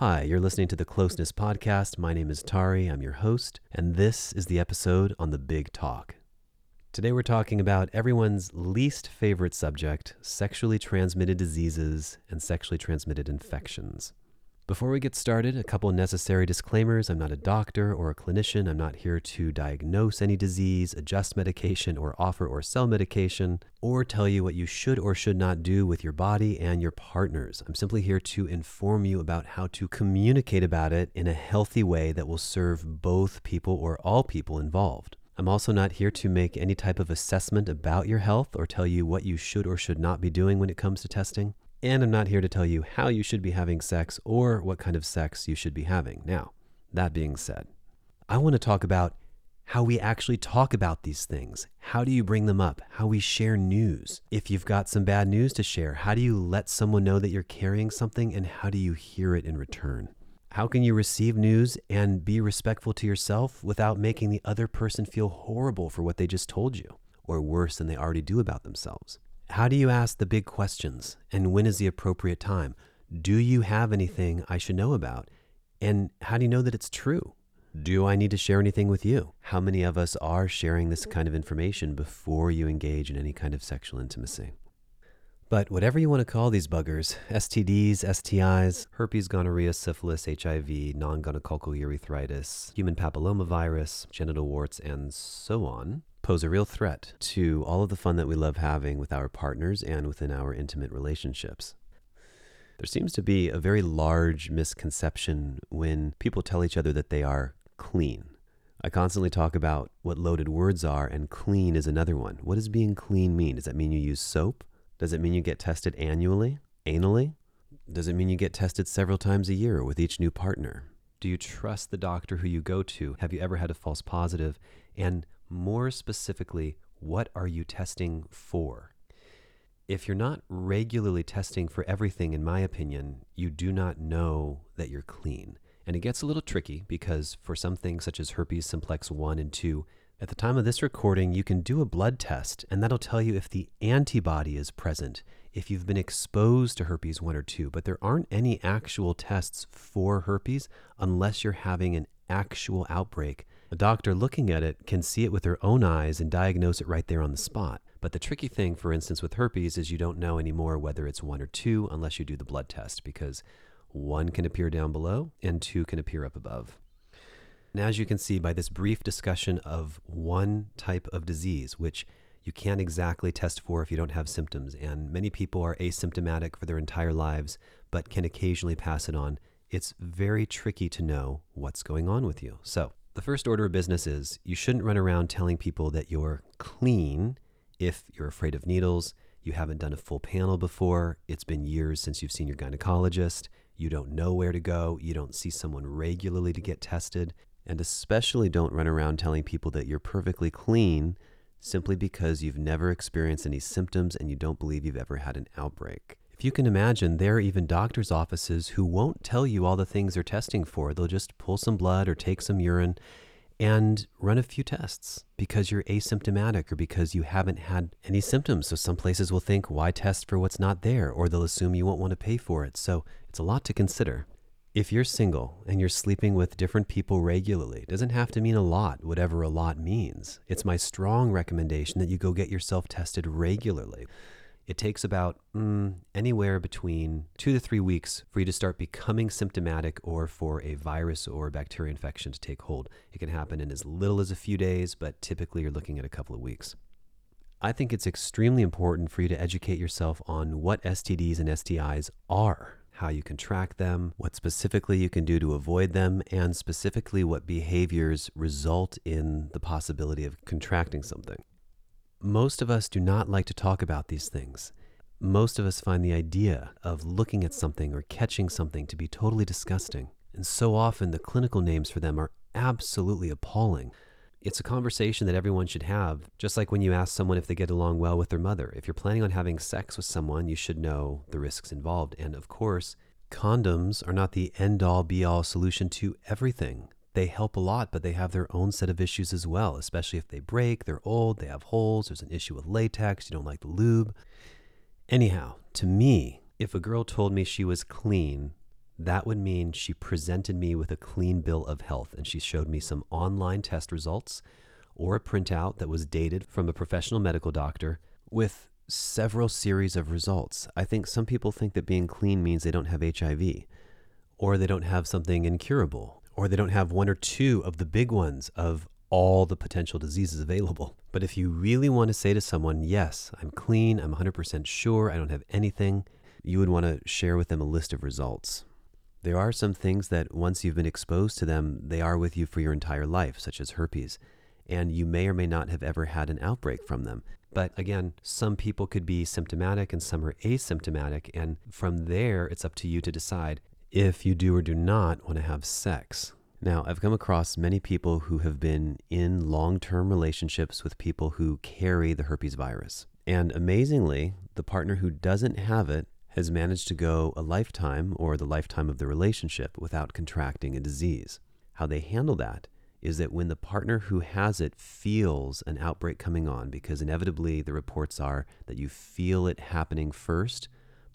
Hi, you're listening to the Closeness Podcast. My name is Tari, I'm your host, and this is the episode on the Big Talk. Today we're talking about everyone's least favorite subject sexually transmitted diseases and sexually transmitted infections. Before we get started, a couple necessary disclaimers. I'm not a doctor or a clinician. I'm not here to diagnose any disease, adjust medication, or offer or sell medication, or tell you what you should or should not do with your body and your partners. I'm simply here to inform you about how to communicate about it in a healthy way that will serve both people or all people involved. I'm also not here to make any type of assessment about your health or tell you what you should or should not be doing when it comes to testing. And I'm not here to tell you how you should be having sex or what kind of sex you should be having. Now, that being said, I want to talk about how we actually talk about these things. How do you bring them up? How we share news. If you've got some bad news to share, how do you let someone know that you're carrying something and how do you hear it in return? How can you receive news and be respectful to yourself without making the other person feel horrible for what they just told you or worse than they already do about themselves? How do you ask the big questions? And when is the appropriate time? Do you have anything I should know about? And how do you know that it's true? Do I need to share anything with you? How many of us are sharing this kind of information before you engage in any kind of sexual intimacy? But whatever you want to call these buggers STDs, STIs, herpes, gonorrhea, syphilis, HIV, non gonococcal urethritis, human papillomavirus, genital warts, and so on pose a real threat to all of the fun that we love having with our partners and within our intimate relationships. There seems to be a very large misconception when people tell each other that they are clean. I constantly talk about what loaded words are, and clean is another one. What does being clean mean? Does that mean you use soap? Does it mean you get tested annually, anally? Does it mean you get tested several times a year with each new partner? Do you trust the doctor who you go to? Have you ever had a false positive? And more specifically, what are you testing for? If you're not regularly testing for everything, in my opinion, you do not know that you're clean. And it gets a little tricky because for some things such as herpes simplex 1 and 2, at the time of this recording, you can do a blood test, and that'll tell you if the antibody is present, if you've been exposed to herpes 1 or 2. But there aren't any actual tests for herpes unless you're having an actual outbreak a doctor looking at it can see it with their own eyes and diagnose it right there on the spot. But the tricky thing, for instance, with herpes is you don't know anymore whether it's one or two unless you do the blood test because one can appear down below and two can appear up above. And as you can see by this brief discussion of one type of disease, which you can't exactly test for if you don't have symptoms, and many people are asymptomatic for their entire lives but can occasionally pass it on, it's very tricky to know what's going on with you. So, the first order of business is you shouldn't run around telling people that you're clean if you're afraid of needles, you haven't done a full panel before, it's been years since you've seen your gynecologist, you don't know where to go, you don't see someone regularly to get tested, and especially don't run around telling people that you're perfectly clean simply because you've never experienced any symptoms and you don't believe you've ever had an outbreak. If you can imagine, there are even doctors' offices who won't tell you all the things they're testing for. They'll just pull some blood or take some urine and run a few tests because you're asymptomatic or because you haven't had any symptoms. So some places will think, why test for what's not there? Or they'll assume you won't want to pay for it. So it's a lot to consider. If you're single and you're sleeping with different people regularly, it doesn't have to mean a lot, whatever a lot means. It's my strong recommendation that you go get yourself tested regularly. It takes about mm, anywhere between two to three weeks for you to start becoming symptomatic or for a virus or bacteria infection to take hold. It can happen in as little as a few days, but typically you're looking at a couple of weeks. I think it's extremely important for you to educate yourself on what STDs and STIs are, how you can track them, what specifically you can do to avoid them, and specifically what behaviors result in the possibility of contracting something. Most of us do not like to talk about these things. Most of us find the idea of looking at something or catching something to be totally disgusting. And so often the clinical names for them are absolutely appalling. It's a conversation that everyone should have, just like when you ask someone if they get along well with their mother. If you're planning on having sex with someone, you should know the risks involved. And of course, condoms are not the end all be all solution to everything they help a lot, but they have their own set of issues as well, especially if they break, they're old, they have holes, there's an issue with latex, you don't like the lube. Anyhow, to me, if a girl told me she was clean, that would mean she presented me with a clean bill of health and she showed me some online test results or a printout that was dated from a professional medical doctor with several series of results. I think some people think that being clean means they don't have HIV or they don't have something incurable or they don't have one or two of the big ones of all the potential diseases available. But if you really want to say to someone, yes, I'm clean, I'm 100% sure, I don't have anything, you would want to share with them a list of results. There are some things that once you've been exposed to them, they are with you for your entire life, such as herpes. And you may or may not have ever had an outbreak from them. But again, some people could be symptomatic and some are asymptomatic. And from there, it's up to you to decide if you do or do not want to have sex. Now, I've come across many people who have been in long term relationships with people who carry the herpes virus. And amazingly, the partner who doesn't have it has managed to go a lifetime or the lifetime of the relationship without contracting a disease. How they handle that is that when the partner who has it feels an outbreak coming on, because inevitably the reports are that you feel it happening first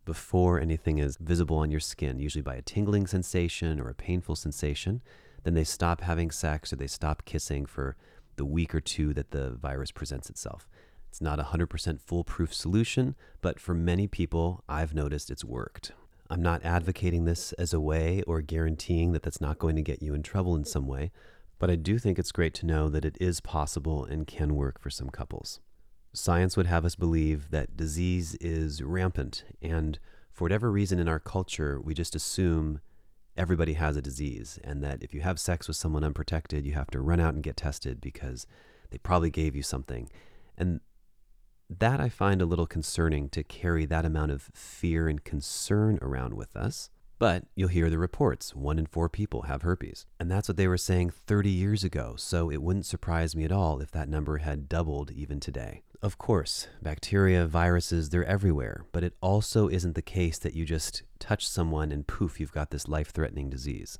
before anything is visible on your skin, usually by a tingling sensation or a painful sensation, then they stop having sex or they stop kissing for the week or two that the virus presents itself. It's not a 100% foolproof solution, but for many people, I've noticed it's worked. I'm not advocating this as a way or guaranteeing that that's not going to get you in trouble in some way, but I do think it's great to know that it is possible and can work for some couples. Science would have us believe that disease is rampant, and for whatever reason in our culture, we just assume everybody has a disease, and that if you have sex with someone unprotected, you have to run out and get tested because they probably gave you something. And that I find a little concerning to carry that amount of fear and concern around with us. But you'll hear the reports one in four people have herpes. And that's what they were saying 30 years ago, so it wouldn't surprise me at all if that number had doubled even today. Of course, bacteria, viruses, they're everywhere, but it also isn't the case that you just touch someone and poof, you've got this life threatening disease.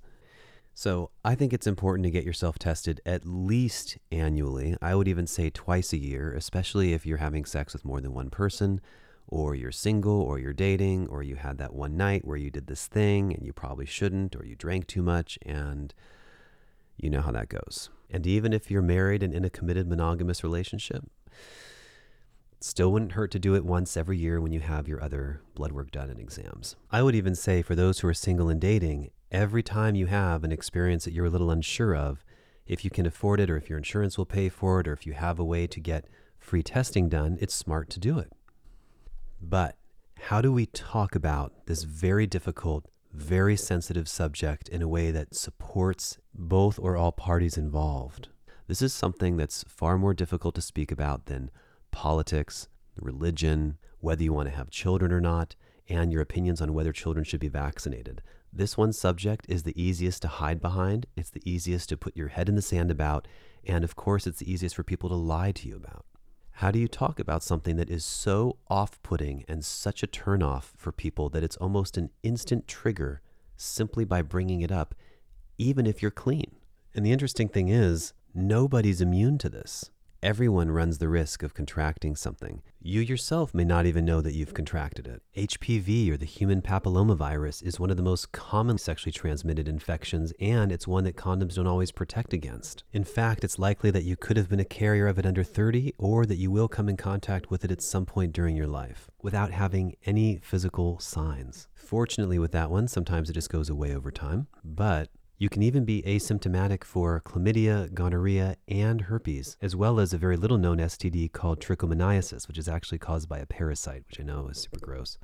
So I think it's important to get yourself tested at least annually. I would even say twice a year, especially if you're having sex with more than one person, or you're single, or you're dating, or you had that one night where you did this thing and you probably shouldn't, or you drank too much, and you know how that goes. And even if you're married and in a committed monogamous relationship, Still wouldn't hurt to do it once every year when you have your other blood work done and exams. I would even say for those who are single and dating, every time you have an experience that you're a little unsure of, if you can afford it or if your insurance will pay for it or if you have a way to get free testing done, it's smart to do it. But how do we talk about this very difficult, very sensitive subject in a way that supports both or all parties involved? This is something that's far more difficult to speak about than politics, religion, whether you want to have children or not, and your opinions on whether children should be vaccinated. This one subject is the easiest to hide behind, it's the easiest to put your head in the sand about, and of course, it's the easiest for people to lie to you about. How do you talk about something that is so off putting and such a turnoff for people that it's almost an instant trigger simply by bringing it up, even if you're clean? And the interesting thing is, nobody's immune to this. Everyone runs the risk of contracting something. You yourself may not even know that you've contracted it. HPV, or the human papillomavirus, is one of the most common sexually transmitted infections, and it's one that condoms don't always protect against. In fact, it's likely that you could have been a carrier of it under 30, or that you will come in contact with it at some point during your life without having any physical signs. Fortunately, with that one, sometimes it just goes away over time, but you can even be asymptomatic for chlamydia, gonorrhea, and herpes, as well as a very little known STD called trichomoniasis, which is actually caused by a parasite, which I know is super gross.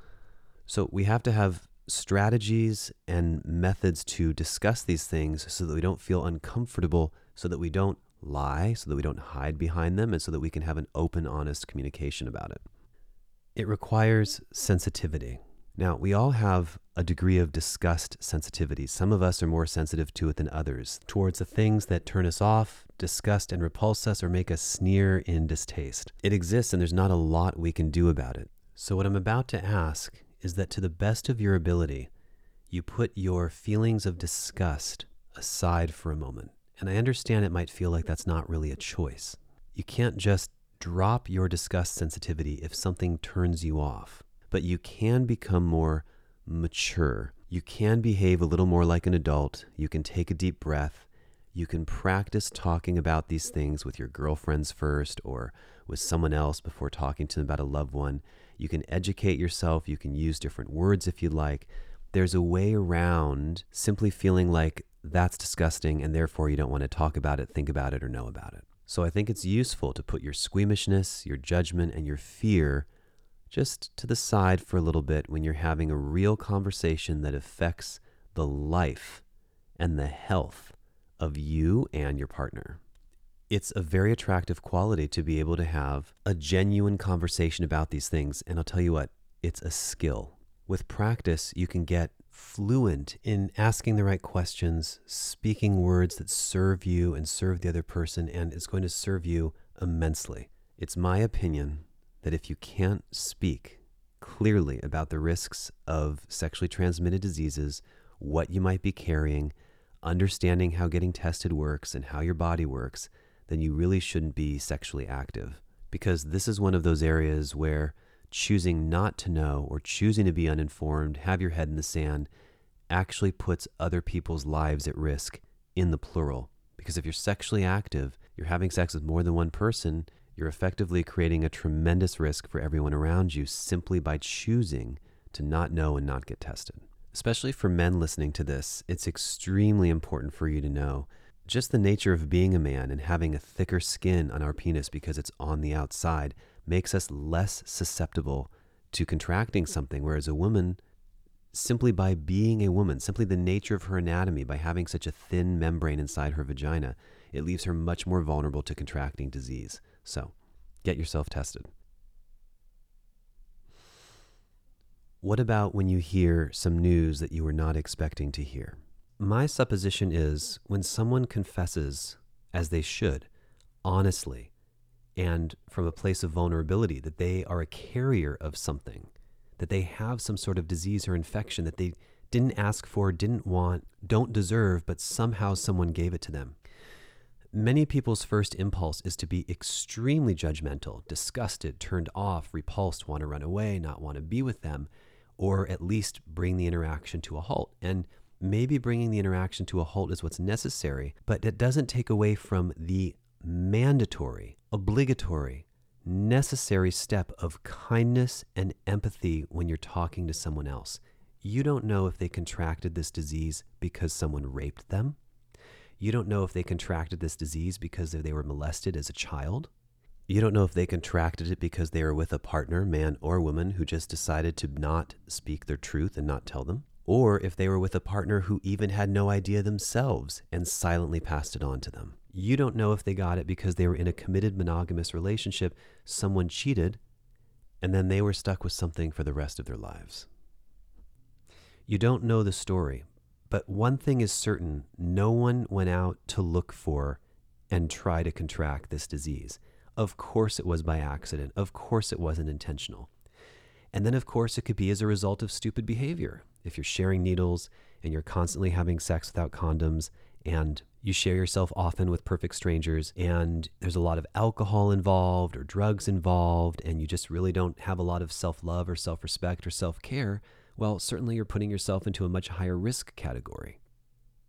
So we have to have strategies and methods to discuss these things so that we don't feel uncomfortable, so that we don't lie, so that we don't hide behind them, and so that we can have an open, honest communication about it. It requires sensitivity. Now, we all have a degree of disgust sensitivity. Some of us are more sensitive to it than others, towards the things that turn us off, disgust and repulse us, or make us sneer in distaste. It exists, and there's not a lot we can do about it. So, what I'm about to ask is that to the best of your ability, you put your feelings of disgust aside for a moment. And I understand it might feel like that's not really a choice. You can't just drop your disgust sensitivity if something turns you off but you can become more mature. you can behave a little more like an adult. You can take a deep breath. You can practice talking about these things with your girlfriends first or with someone else before talking to them about a loved one. You can educate yourself. You can use different words if you like. There's a way around simply feeling like that's disgusting and therefore you don't want to talk about it, think about it, or know about it. So I think it's useful to put your squeamishness, your judgment, and your fear just to the side for a little bit when you're having a real conversation that affects the life and the health of you and your partner. It's a very attractive quality to be able to have a genuine conversation about these things. And I'll tell you what, it's a skill. With practice, you can get fluent in asking the right questions, speaking words that serve you and serve the other person, and it's going to serve you immensely. It's my opinion that if you can't speak clearly about the risks of sexually transmitted diseases, what you might be carrying, understanding how getting tested works and how your body works, then you really shouldn't be sexually active. Because this is one of those areas where choosing not to know or choosing to be uninformed, have your head in the sand, actually puts other people's lives at risk in the plural. Because if you're sexually active, you're having sex with more than one person, you're effectively creating a tremendous risk for everyone around you simply by choosing to not know and not get tested. Especially for men listening to this, it's extremely important for you to know just the nature of being a man and having a thicker skin on our penis because it's on the outside makes us less susceptible to contracting something, whereas a woman, simply by being a woman, simply the nature of her anatomy, by having such a thin membrane inside her vagina, it leaves her much more vulnerable to contracting disease. So get yourself tested. What about when you hear some news that you were not expecting to hear? My supposition is when someone confesses, as they should, honestly, and from a place of vulnerability, that they are a carrier of something, that they have some sort of disease or infection that they didn't ask for, didn't want, don't deserve, but somehow someone gave it to them. Many people's first impulse is to be extremely judgmental, disgusted, turned off, repulsed, want to run away, not want to be with them, or at least bring the interaction to a halt. And maybe bringing the interaction to a halt is what's necessary, but it doesn't take away from the mandatory, obligatory, necessary step of kindness and empathy when you're talking to someone else. You don't know if they contracted this disease because someone raped them. You don't know if they contracted this disease because they were molested as a child. You don't know if they contracted it because they were with a partner, man or woman, who just decided to not speak their truth and not tell them. Or if they were with a partner who even had no idea themselves and silently passed it on to them. You don't know if they got it because they were in a committed monogamous relationship, someone cheated, and then they were stuck with something for the rest of their lives. You don't know the story, but one thing is certain no one went out to look for and try to contract this disease. Of course, it was by accident. Of course, it wasn't intentional. And then, of course, it could be as a result of stupid behavior. If you're sharing needles and you're constantly having sex without condoms and you share yourself often with perfect strangers and there's a lot of alcohol involved or drugs involved and you just really don't have a lot of self love or self respect or self care, well, certainly you're putting yourself into a much higher risk category.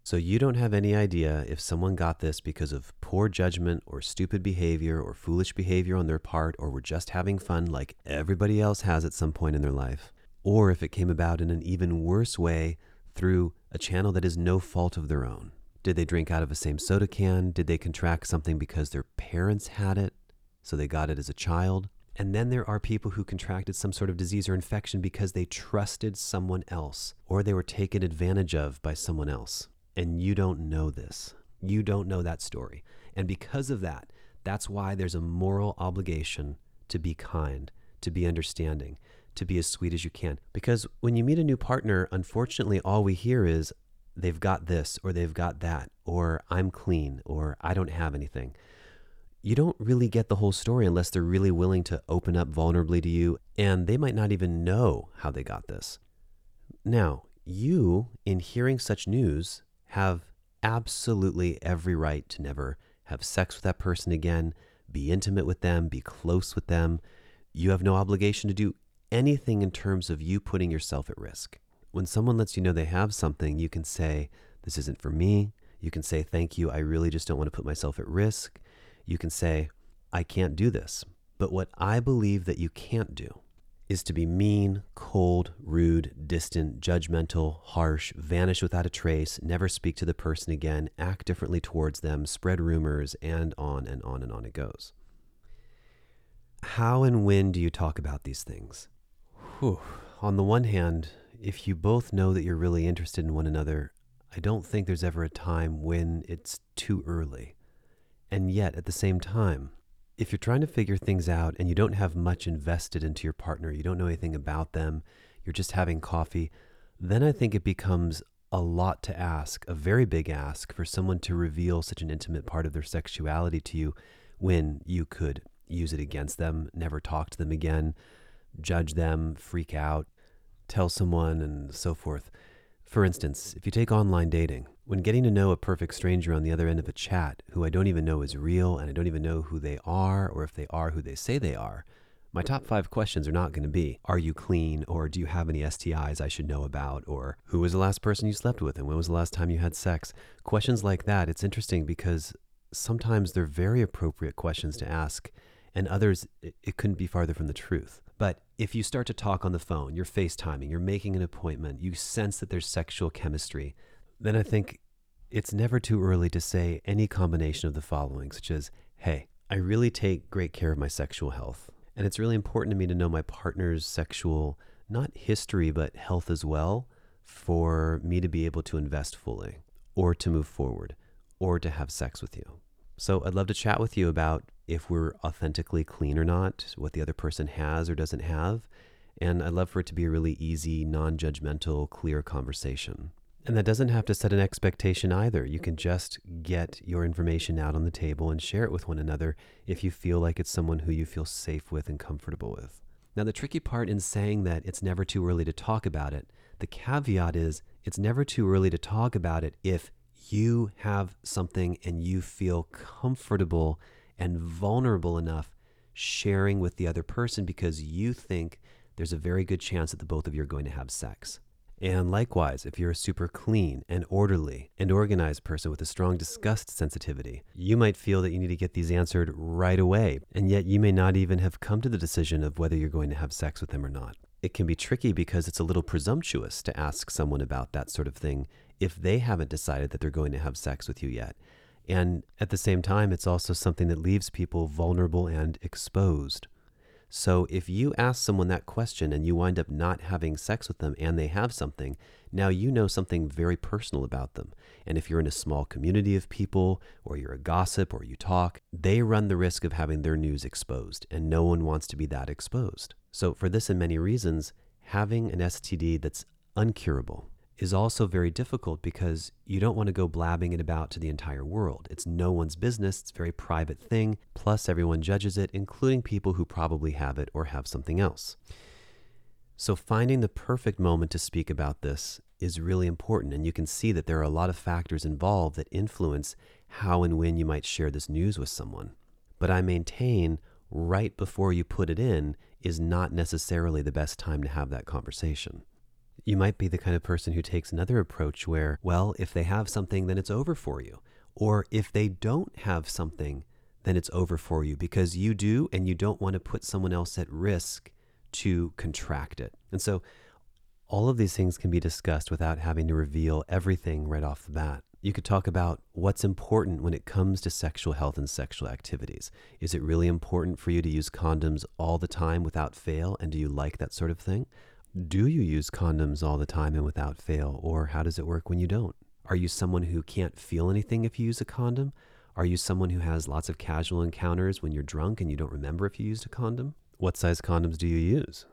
So you don't have any idea if someone got this because of poor judgment or stupid behavior or foolish behavior on their part or were just having fun like everybody else has at some point in their life, or if it came about in an even worse way through a channel that is no fault of their own. Did they drink out of the same soda can? Did they contract something because their parents had it, so they got it as a child? And then there are people who contracted some sort of disease or infection because they trusted someone else or they were taken advantage of by someone else. And you don't know this. You don't know that story. And because of that, that's why there's a moral obligation to be kind, to be understanding, to be as sweet as you can. Because when you meet a new partner, unfortunately, all we hear is they've got this or they've got that, or I'm clean, or I don't have anything you don't really get the whole story unless they're really willing to open up vulnerably to you, and they might not even know how they got this. Now, you, in hearing such news, have absolutely every right to never have sex with that person again, be intimate with them, be close with them. You have no obligation to do anything in terms of you putting yourself at risk. when someone lets you know they have something, you can say, This isn't for me. You can say, Thank you. I really just don't want to put myself at risk. You can say, I can't do this. But what I believe that you can't do is to be mean, cold, rude, distant, judgmental, harsh, vanish without a trace, never speak to the person again, act differently towards them, spread rumors, and on and on and on it goes. How and when do you talk about these things? Whew. On the one hand, if you both know that you're really interested in one another, I don't think there's ever a time when it's too early. And yet, at the same time, if you're trying to figure things out and you don't have much invested into your partner, you don't know anything about them, you're just having coffee, then I think it becomes a lot to ask, a very big ask for someone to reveal such an intimate part of their sexuality to you when you could use it against them, never talk to them again, judge them, freak out, tell someone, and so forth. For instance, if you take online dating, when getting to know a perfect stranger on the other end of a chat who I don't even know is real and I don't even know who they are or if they are who they say they are, my top five questions are not going to be Are you clean? or Do you have any STIs I should know about? or Who was the last person you slept with? and when was the last time you had sex? Questions like that, it's interesting because sometimes they're very appropriate questions to ask, and others, it couldn't be farther from the truth. But if you start to talk on the phone, you're FaceTiming, you're making an appointment, you sense that there's sexual chemistry, then I think it's never too early to say any combination of the following, such as, hey, I really take great care of my sexual health. And it's really important to me to know my partner's sexual, not history, but health as well, for me to be able to invest fully, or to move forward, or to have sex with you. So I'd love to chat with you about if we're authentically clean or not, what the other person has or doesn't have. And I'd love for it to be a really easy, non judgmental, clear conversation. And that doesn't have to set an expectation either. You can just get your information out on the table and share it with one another if you feel like it's someone who you feel safe with and comfortable with. Now, the tricky part in saying that it's never too early to talk about it, the caveat is it's never too early to talk about it if you have something and you feel comfortable and vulnerable enough sharing with the other person because you think there's a very good chance that the both of you are going to have sex. And likewise, if you're a super clean and orderly and organized person with a strong disgust sensitivity, you might feel that you need to get these answered right away, and yet you may not even have come to the decision of whether you're going to have sex with them or not. It can be tricky because it's a little presumptuous to ask someone about that sort of thing if they haven't decided that they're going to have sex with you yet. And at the same time, it's also something that leaves people vulnerable and exposed. So if you ask someone that question and you wind up not having sex with them and they have something, now you know something very personal about them. And if you're in a small community of people, or you're a gossip, or you talk, they run the risk of having their news exposed, and no one wants to be that exposed. So, for this and many reasons, having an STD that's uncurable, is also very difficult because you don't want to go blabbing it about to the entire world. It's no one's business, it's a very private thing, plus everyone judges it, including people who probably have it or have something else. So, finding the perfect moment to speak about this is really important, and you can see that there are a lot of factors involved that influence how and when you might share this news with someone. But I maintain right before you put it in is not necessarily the best time to have that conversation. You might be the kind of person who takes another approach where, well, if they have something, then it's over for you. Or if they don't have something, then it's over for you because you do and you don't want to put someone else at risk to contract it. And so all of these things can be discussed without having to reveal everything right off the bat. You could talk about what's important when it comes to sexual health and sexual activities. Is it really important for you to use condoms all the time without fail? And do you like that sort of thing? Do you use condoms all the time and without fail, or how does it work when you don't? Are you someone who can't feel anything if you use a condom? Are you someone who has lots of casual encounters when you're drunk and you don't remember if you used a condom? What size condoms do you use?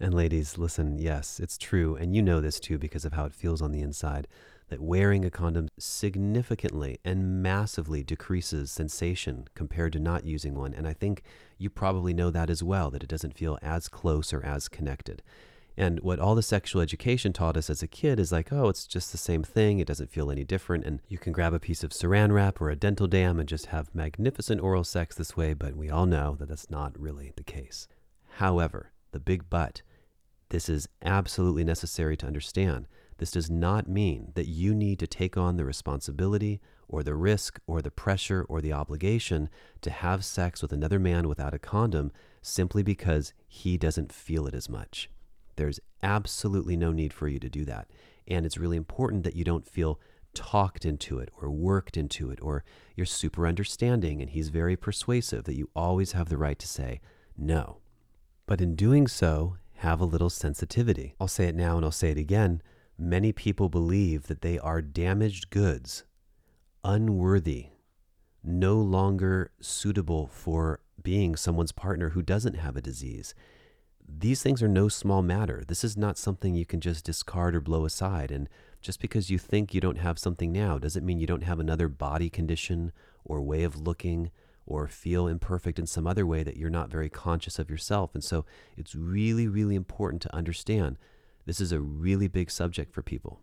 And ladies, listen, yes, it's true, and you know this too because of how it feels on the inside, that wearing a condom significantly and massively decreases sensation compared to not using one. And I think you probably know that as well, that it doesn't feel as close or as connected. And what all the sexual education taught us as a kid is like, oh, it's just the same thing. It doesn't feel any different. And you can grab a piece of saran wrap or a dental dam and just have magnificent oral sex this way. But we all know that that's not really the case. However, the big but, This is absolutely necessary to understand. This does not mean that you need to take on the responsibility or the risk or the pressure or the obligation to have sex with another man without a condom simply because he doesn't feel it as much. There's absolutely no need for you to do that. And it's really important that you don't feel talked into it or worked into it or you're super understanding and he's very persuasive that you always have the right to say no. But in doing so, have a little sensitivity. I'll say it now and I'll say it again. Many people believe that they are damaged goods, unworthy, no longer suitable for being someone's partner who doesn't have a disease. These things are no small matter. This is not something you can just discard or blow aside. And just because you think you don't have something now doesn't mean you don't have another body condition or way of looking or feel imperfect in some other way that you're not very conscious of yourself. And so it's really, really important to understand this is a really big subject for people.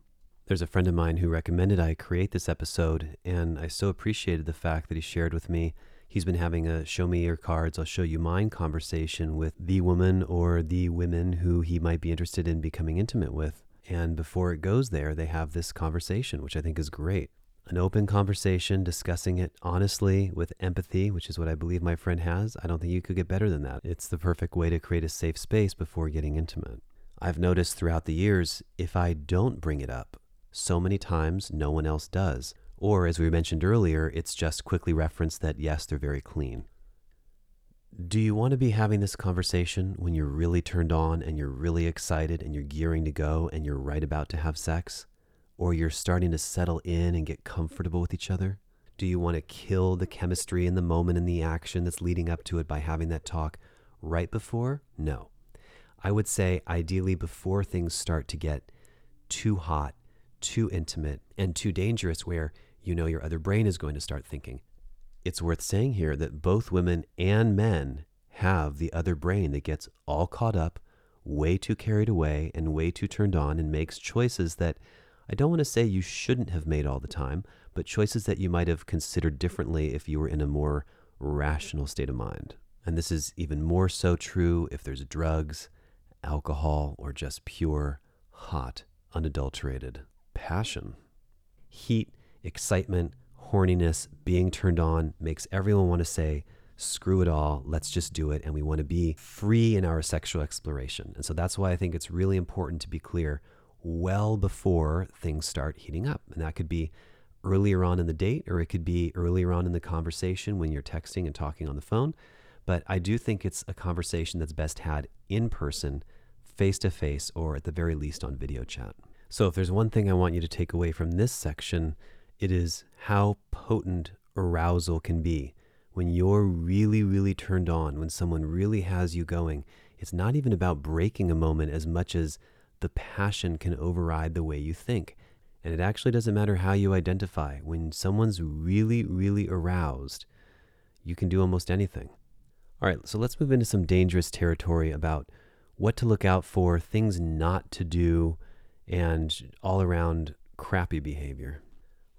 There's a friend of mine who recommended I create this episode, and I so appreciated the fact that he shared with me. He's been having a show me your cards, I'll show you mine conversation with the woman or the women who he might be interested in becoming intimate with. And before it goes there, they have this conversation, which I think is great. An open conversation, discussing it honestly with empathy, which is what I believe my friend has. I don't think you could get better than that. It's the perfect way to create a safe space before getting intimate. I've noticed throughout the years, if I don't bring it up, so many times no one else does. Or, as we mentioned earlier, it's just quickly referenced that yes, they're very clean. Do you want to be having this conversation when you're really turned on and you're really excited and you're gearing to go and you're right about to have sex? Or you're starting to settle in and get comfortable with each other? Do you want to kill the chemistry in the moment and the action that's leading up to it by having that talk right before? No. I would say ideally before things start to get too hot, too intimate, and too dangerous, where you know your other brain is going to start thinking, it's worth saying here that both women and men have the other brain that gets all caught up, way too carried away, and way too turned on, and makes choices that I don't want to say you shouldn't have made all the time, but choices that you might have considered differently if you were in a more rational state of mind. And this is even more so true if there's drugs, alcohol, or just pure, hot, unadulterated passion. Heat, excitement, horniness, being turned on makes everyone want to say, screw it all, let's just do it. And we want to be free in our sexual exploration. And so that's why I think it's really important to be clear well before things start heating up. And that could be earlier on in the date, or it could be earlier on in the conversation when you're texting and talking on the phone. But I do think it's a conversation that's best had in person, face to face, or at the very least on video chat. So if there's one thing I want you to take away from this section, it is how potent arousal can be. When you're really, really turned on, when someone really has you going, it's not even about breaking a moment as much as the passion can override the way you think. And it actually doesn't matter how you identify. When someone's really, really aroused, you can do almost anything. All right, so let's move into some dangerous territory about what to look out for, things not to do, and all around crappy behavior.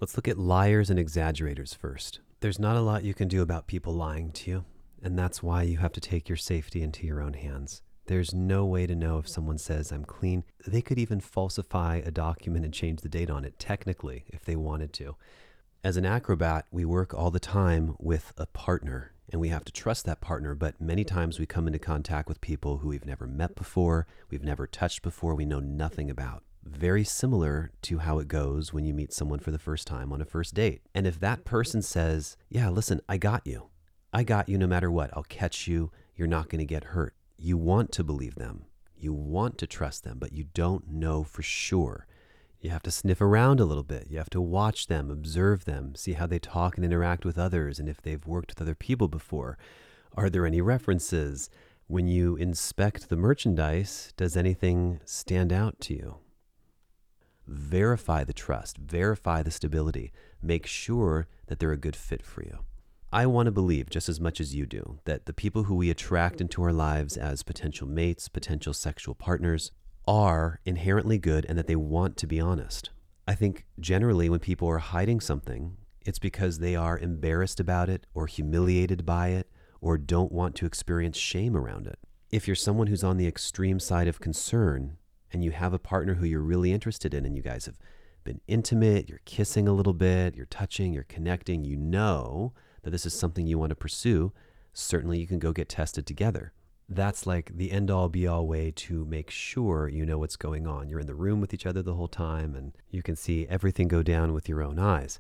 Let's look at liars and exaggerators first. There's not a lot you can do about people lying to you, and that's why you have to take your safety into your own hands. There's no way to know if someone says, I'm clean. They could even falsify a document and change the date on it, technically, if they wanted to. As an acrobat, we work all the time with a partner, and we have to trust that partner. But many times we come into contact with people who we've never met before, we've never touched before, we know nothing about very similar to how it goes when you meet someone for the first time on a first date. And if that person says, Yeah, listen, I got you. I got you no matter what. I'll catch you. You're not going to get hurt. You want to believe them. You want to trust them, but you don't know for sure. You have to sniff around a little bit. You have to watch them, observe them, see how they talk and interact with others, and if they've worked with other people before. Are there any references? When you inspect the merchandise, does anything stand out to you? Verify the trust, verify the stability, make sure that they're a good fit for you. I want to believe, just as much as you do, that the people who we attract into our lives as potential mates, potential sexual partners, are inherently good and that they want to be honest. I think generally when people are hiding something, it's because they are embarrassed about it or humiliated by it or don't want to experience shame around it. If you're someone who's on the extreme side of concern and you have a partner who you're really interested in and you guys have been intimate, you're kissing a little bit, you're touching, you're connecting, you know that this is something you want to pursue, certainly you can go get tested together. That's like the end all be all way to make sure you know what's going on. You're in the room with each other the whole time and you can see everything go down with your own eyes.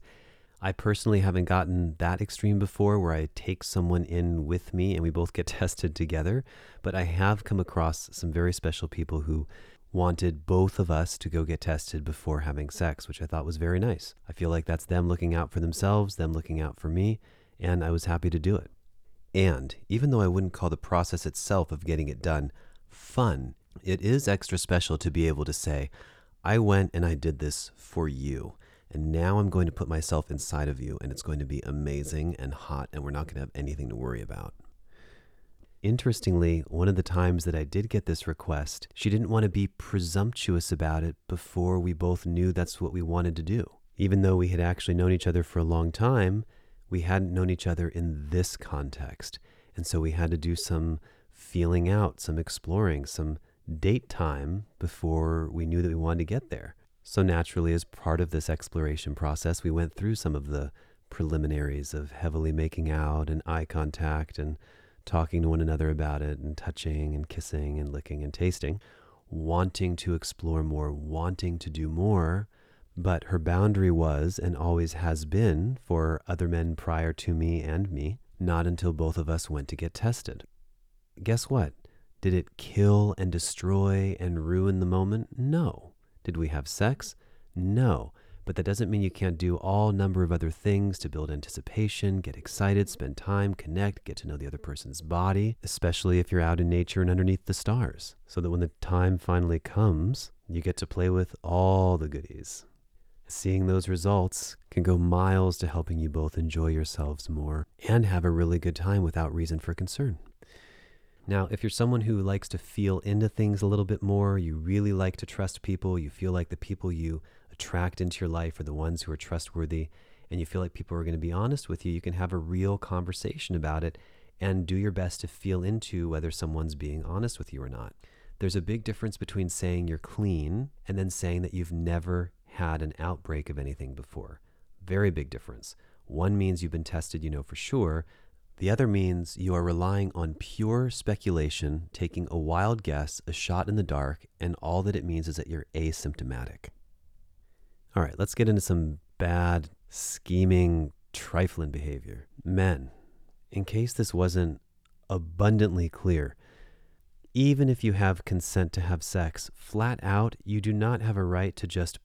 I personally haven't gotten that extreme before where I take someone in with me and we both get tested together, but I have come across some very special people who wanted both of us to go get tested before having sex, which I thought was very nice. I feel like that's them looking out for themselves, them looking out for me, and I was happy to do it. And even though I wouldn't call the process itself of getting it done fun, it is extra special to be able to say, I went and I did this for you. And now I'm going to put myself inside of you, and it's going to be amazing and hot, and we're not going to have anything to worry about. Interestingly, one of the times that I did get this request, she didn't want to be presumptuous about it before we both knew that's what we wanted to do. Even though we had actually known each other for a long time, we hadn't known each other in this context. And so we had to do some feeling out, some exploring, some date time before we knew that we wanted to get there. So, naturally, as part of this exploration process, we went through some of the preliminaries of heavily making out and eye contact and talking to one another about it and touching and kissing and licking and tasting, wanting to explore more, wanting to do more. But her boundary was and always has been for other men prior to me and me, not until both of us went to get tested. Guess what? Did it kill and destroy and ruin the moment? No. Did we have sex? No but that doesn't mean you can't do all number of other things to build anticipation, get excited, spend time, connect, get to know the other person's body, especially if you're out in nature and underneath the stars, so that when the time finally comes, you get to play with all the goodies. Seeing those results can go miles to helping you both enjoy yourselves more and have a really good time without reason for concern. Now, if you're someone who likes to feel into things a little bit more, you really like to trust people, you feel like the people you attract into your life are the ones who are trustworthy and you feel like people are going to be honest with you, you can have a real conversation about it and do your best to feel into whether someone's being honest with you or not. There's a big difference between saying you're clean and then saying that you've never had an outbreak of anything before. Very big difference. One means you've been tested, you know for sure. The other means you are relying on pure speculation, taking a wild guess, a shot in the dark, and all that it means is that you're asymptomatic. All right, let's get into some bad, scheming, trifling behavior. Men, in case this wasn't abundantly clear, even if you have consent to have sex, flat out, you do not have a right to just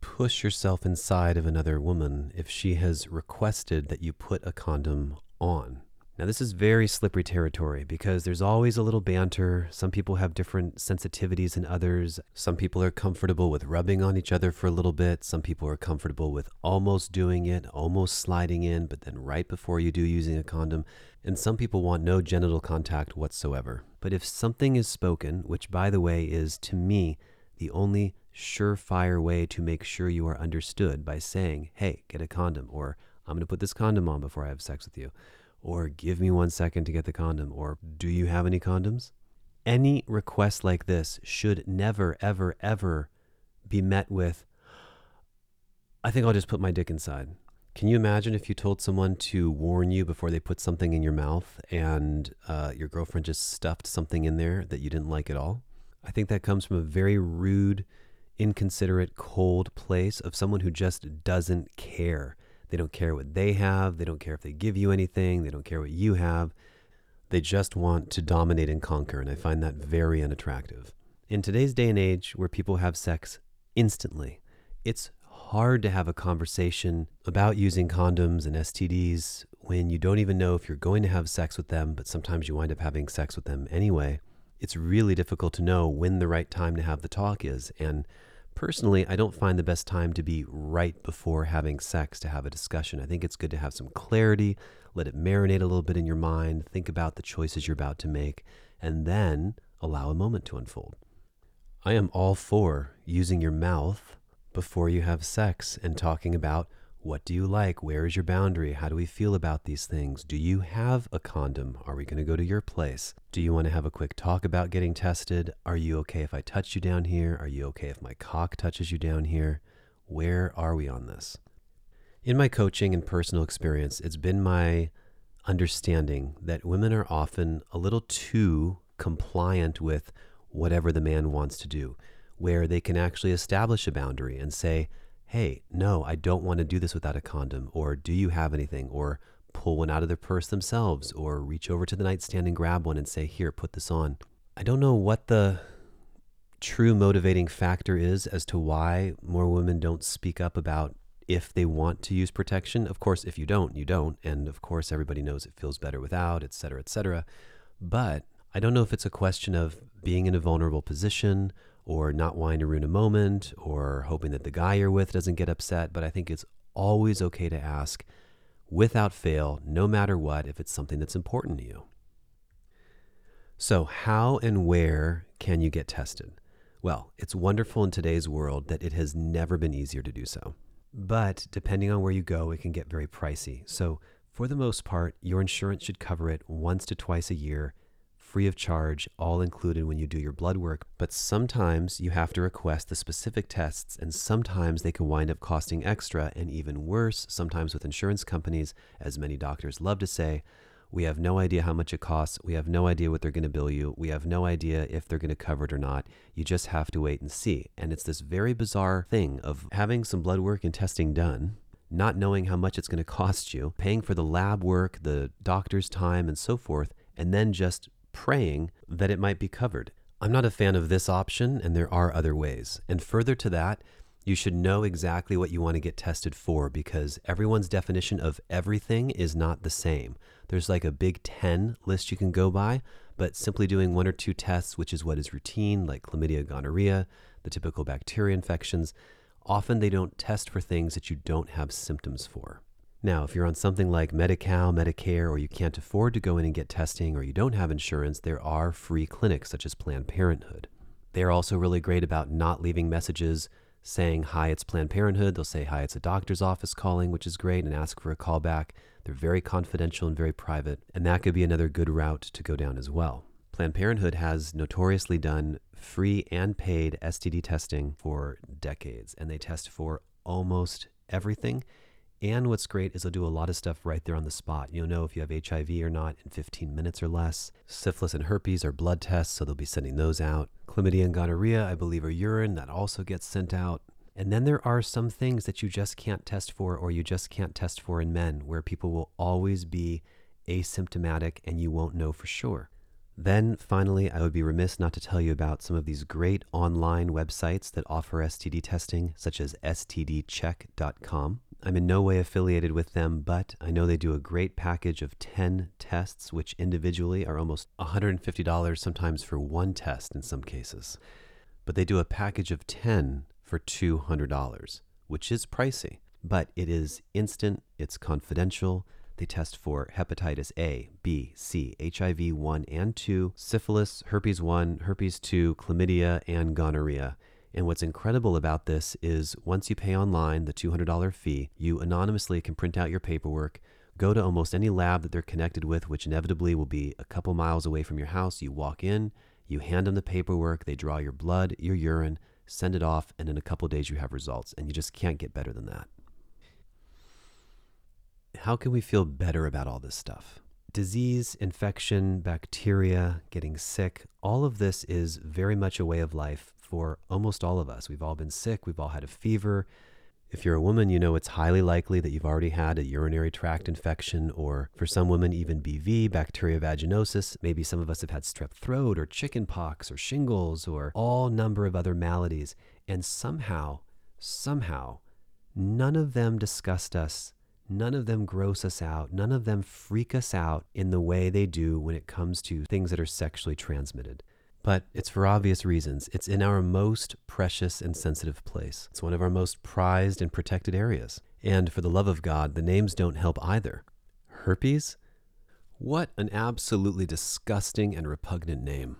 push yourself inside of another woman if she has requested that you put a condom on. Now, this is very slippery territory because there's always a little banter. Some people have different sensitivities than others. Some people are comfortable with rubbing on each other for a little bit. Some people are comfortable with almost doing it, almost sliding in, but then right before you do using a condom. And some people want no genital contact whatsoever. But if something is spoken, which by the way is to me the only surefire way to make sure you are understood by saying, hey, get a condom, or I'm going to put this condom on before I have sex with you or give me one second to get the condom, or do you have any condoms? Any request like this should never, ever, ever be met with, I think I'll just put my dick inside. Can you imagine if you told someone to warn you before they put something in your mouth and uh, your girlfriend just stuffed something in there that you didn't like at all? I think that comes from a very rude, inconsiderate, cold place of someone who just doesn't care. They don't care what they have. They don't care if they give you anything. They don't care what you have. They just want to dominate and conquer. And I find that very unattractive. In today's day and age where people have sex instantly, it's hard to have a conversation about using condoms and STDs when you don't even know if you're going to have sex with them, but sometimes you wind up having sex with them anyway. It's really difficult to know when the right time to have the talk is. And Personally, I don't find the best time to be right before having sex to have a discussion. I think it's good to have some clarity, let it marinate a little bit in your mind, think about the choices you're about to make, and then allow a moment to unfold. I am all for using your mouth before you have sex and talking about What do you like? Where is your boundary? How do we feel about these things? Do you have a condom? Are we going to go to your place? Do you want to have a quick talk about getting tested? Are you okay if I touch you down here? Are you okay if my cock touches you down here? Where are we on this? In my coaching and personal experience, it's been my understanding that women are often a little too compliant with whatever the man wants to do, where they can actually establish a boundary and say, hey, no, I don't want to do this without a condom, or do you have anything, or pull one out of their purse themselves, or reach over to the nightstand and grab one and say, here, put this on. I don't know what the true motivating factor is as to why more women don't speak up about if they want to use protection. Of course, if you don't, you don't. And of course, everybody knows it feels better without, et cetera, et cetera. But I don't know if it's a question of being in a vulnerable position or not wanting to ruin a moment or hoping that the guy you're with doesn't get upset. But I think it's always okay to ask without fail, no matter what, if it's something that's important to you. So, how and where can you get tested? Well, it's wonderful in today's world that it has never been easier to do so. But depending on where you go, it can get very pricey. So, for the most part, your insurance should cover it once to twice a year free of charge, all included when you do your blood work. But sometimes you have to request the specific tests, and sometimes they can wind up costing extra. And even worse, sometimes with insurance companies, as many doctors love to say, we have no idea how much it costs. We have no idea what they're going to bill you. We have no idea if they're going to cover it or not. You just have to wait and see. And it's this very bizarre thing of having some blood work and testing done, not knowing how much it's going to cost you, paying for the lab work, the doctor's time, and so forth, and then just praying that it might be covered. I'm not a fan of this option, and there are other ways. And further to that, you should know exactly what you want to get tested for because everyone's definition of everything is not the same. There's like a big 10 list you can go by, but simply doing one or two tests, which is what is routine, like chlamydia, gonorrhea, the typical bacteria infections, often they don't test for things that you don't have symptoms for. Now, if you're on something like Medi Cal, Medicare, or you can't afford to go in and get testing, or you don't have insurance, there are free clinics such as Planned Parenthood. They are also really great about not leaving messages saying, Hi, it's Planned Parenthood. They'll say, Hi, it's a doctor's office calling, which is great, and ask for a callback. They're very confidential and very private, and that could be another good route to go down as well. Planned Parenthood has notoriously done free and paid STD testing for decades, and they test for almost everything and what's great is they'll do a lot of stuff right there on the spot. You'll know if you have HIV or not in 15 minutes or less. Syphilis and herpes are blood tests, so they'll be sending those out. Chlamydia and gonorrhea, I believe, are urine. That also gets sent out. And then there are some things that you just can't test for or you just can't test for in men where people will always be asymptomatic and you won't know for sure. Then, finally, I would be remiss not to tell you about some of these great online websites that offer STD testing, such as stdcheck.com. I'm in no way affiliated with them, but I know they do a great package of 10 tests, which individually are almost $150, sometimes for one test in some cases. But they do a package of 10 for $200, which is pricey, but it is instant, it's confidential. They test for hepatitis A, B, C, HIV 1 and 2, syphilis, herpes 1, herpes 2, chlamydia, and gonorrhea. And what's incredible about this is once you pay online the $200 fee, you anonymously can print out your paperwork, go to almost any lab that they're connected with, which inevitably will be a couple miles away from your house. You walk in, you hand them the paperwork, they draw your blood, your urine, send it off, and in a couple days you have results. And you just can't get better than that. How can we feel better about all this stuff? Disease, infection, bacteria, getting sick, all of this is very much a way of life for almost all of us. We've all been sick, we've all had a fever. If you're a woman, you know it's highly likely that you've already had a urinary tract infection, or for some women, even BV, bacteria vaginosis. Maybe some of us have had strep throat, or chicken pox, or shingles, or all number of other maladies. And somehow, somehow, none of them disgust us. None of them gross us out. None of them freak us out in the way they do when it comes to things that are sexually transmitted. But it's for obvious reasons. It's in our most precious and sensitive place. It's one of our most prized and protected areas. And for the love of God, the names don't help either. Herpes? What an absolutely disgusting and repugnant name.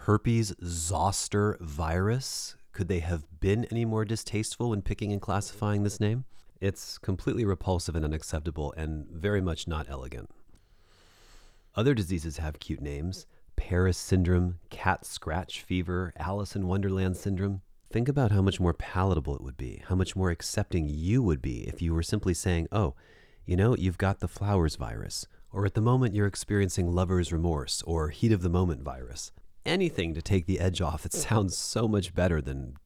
Herpes zoster virus? Could they have been any more distasteful when picking and classifying this name? It's completely repulsive and unacceptable and very much not elegant. Other diseases have cute names Paris syndrome, cat scratch fever, Alice in Wonderland syndrome. Think about how much more palatable it would be, how much more accepting you would be if you were simply saying, oh, you know, you've got the flowers virus, or at the moment you're experiencing lover's remorse or heat of the moment virus. Anything to take the edge off. It sounds so much better than